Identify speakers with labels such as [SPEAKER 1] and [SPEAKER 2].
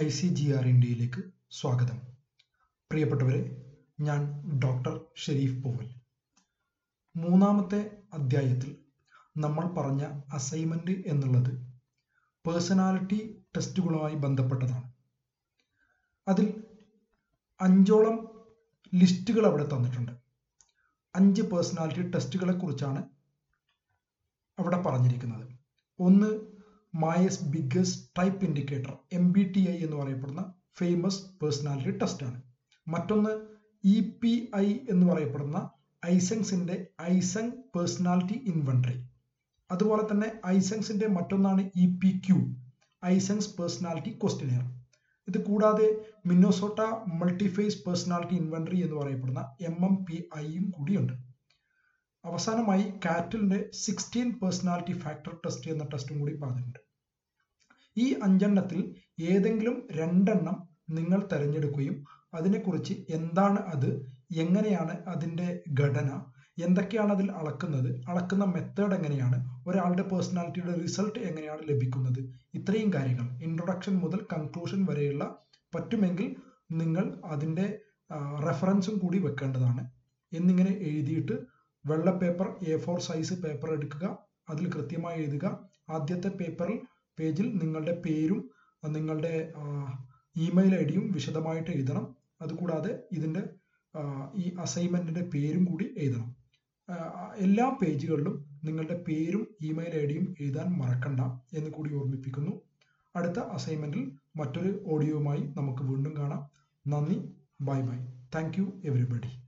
[SPEAKER 1] I C G R ഇന്ത്യയിലേക്ക് സ്വാഗതം. പ്രിയപ്പെട്ടവരെ ഞാൻ ഡോക്ടർ ഷെരീഫ് പോവൽ. മൂന്നാമത്തെ അധ്യായത്തിൽ നമ്മൾ പറഞ്ഞ അസൈൻമെന്റ് എന്നുള്ളത് പേഴ്സണാലിറ്റി ടെസ്റ്റുകളുമായി ബന്ധപ്പെട്ടതാണ്. അതിൽ അഞ്ചോളം ലിസ്റ്റുകൾ അവിടെ തന്നിട്ടുണ്ട്. അഞ്ച് പേഴ്സണാലിറ്റി ടെസ്റ്റുകളെ കുറിച്ചാണ് അവിടെ പറഞ്ഞിരിക്കുന്നത്. ഒന്ന് Myers Briggs type indicator M B T I എന്ന് പറയപ്പെടുന്ന ഫേമസ് പേഴ്സണാലിറ്റി ടെസ്റ്റ് ആണ്. മറ്റൊന്ന് ഇ പി ഐ എന്ന് പറയപ്പെടുന്ന ഐസങ്സിന്റെ ഐസങ് പേഴ്സണാലിറ്റി ഇൻവെൻട്രി അതുപോലെ തന്നെ ഐസങ്സിന്റെ മറ്റൊന്നാണ് E P Q Eysenck's personality questionnaire ഇത് കൂടാതെ മിന്നോസോട്ട മൾട്ടിഫേസ് പേഴ്സണാലിറ്റി ഇൻവെൻട്രി എന്ന് പറയപ്പെടുന്ന എം എം പി ഐയും കൂടിയുണ്ട്. അവസാനമായി കാറ്റലിന്റെ സിക്സ്റ്റീൻ പേഴ്സണാലിറ്റി ഫാക്ടർ ടെസ്റ്റ് എന്ന ടെസ്റ്റും കൂടി പറഞ്ഞിട്ടുണ്ട്. ഈ അഞ്ചെണ്ണത്തിൽ ഏതെങ്കിലും രണ്ടെണ്ണം നിങ്ങൾ തിരഞ്ഞെടുക്കുകയും അതിനെക്കുറിച്ച് എന്താണ് അത് എങ്ങനെയാണ് അതിന്റെ ഘടന എന്തൊക്കെയാണ് അതിൽ അളക്കുന്നത് അളക്കുന്ന മെത്തേഡ് എങ്ങനെയാണ് ഒരാളുടെ പേഴ്സണാലിറ്റിയുടെ റിസൾട്ട് എങ്ങനെയാണ് ലഭിക്കുന്നത് ഇത്രയും കാര്യങ്ങൾ ഇൻട്രൊഡക്ഷൻ മുതൽ കൺക്ലൂഷൻ വരെയുള്ള പറ്റുമെങ്കിൽ നിങ്ങൾ അതിന്റെ റെഫറൻസും കൂടി വെക്കേണ്ടതാണ്. എന്നിങ്ങനെ എഴുതിയിട്ട് വെള്ള paper A four size paper എടുക്കുക അതിൽ കൃത്യമായി എഴുതുക ആദ്യത്തെ പേപ്പറിൽ പേജിൽ നിങ്ങളുടെ പേരും നിങ്ങളുടെ ഇമെയിൽ ഐ ഡിയും വിശദമായിട്ട് എഴുതണം. അതുകൂടാതെ ഇതിന്റെ ഈ അസൈൻമെന്റിന്റെ പേരും കൂടി എഴുതണം. എല്ലാ പേജുകളിലും നിങ്ങളുടെ പേരും ഇമെയിൽ ഐ ഡിയും എഴുതാൻ മറക്കണ്ട എന്ന് കൂടി ഓർമ്മിപ്പിക്കുന്നു. അടുത്ത അസൈൻമെന്റിൽ മറ്റൊരു ഓഡിയോയുമായി നമുക്ക് വീണ്ടും കാണാം. നന്ദി. Bye bye. Thank you everybody.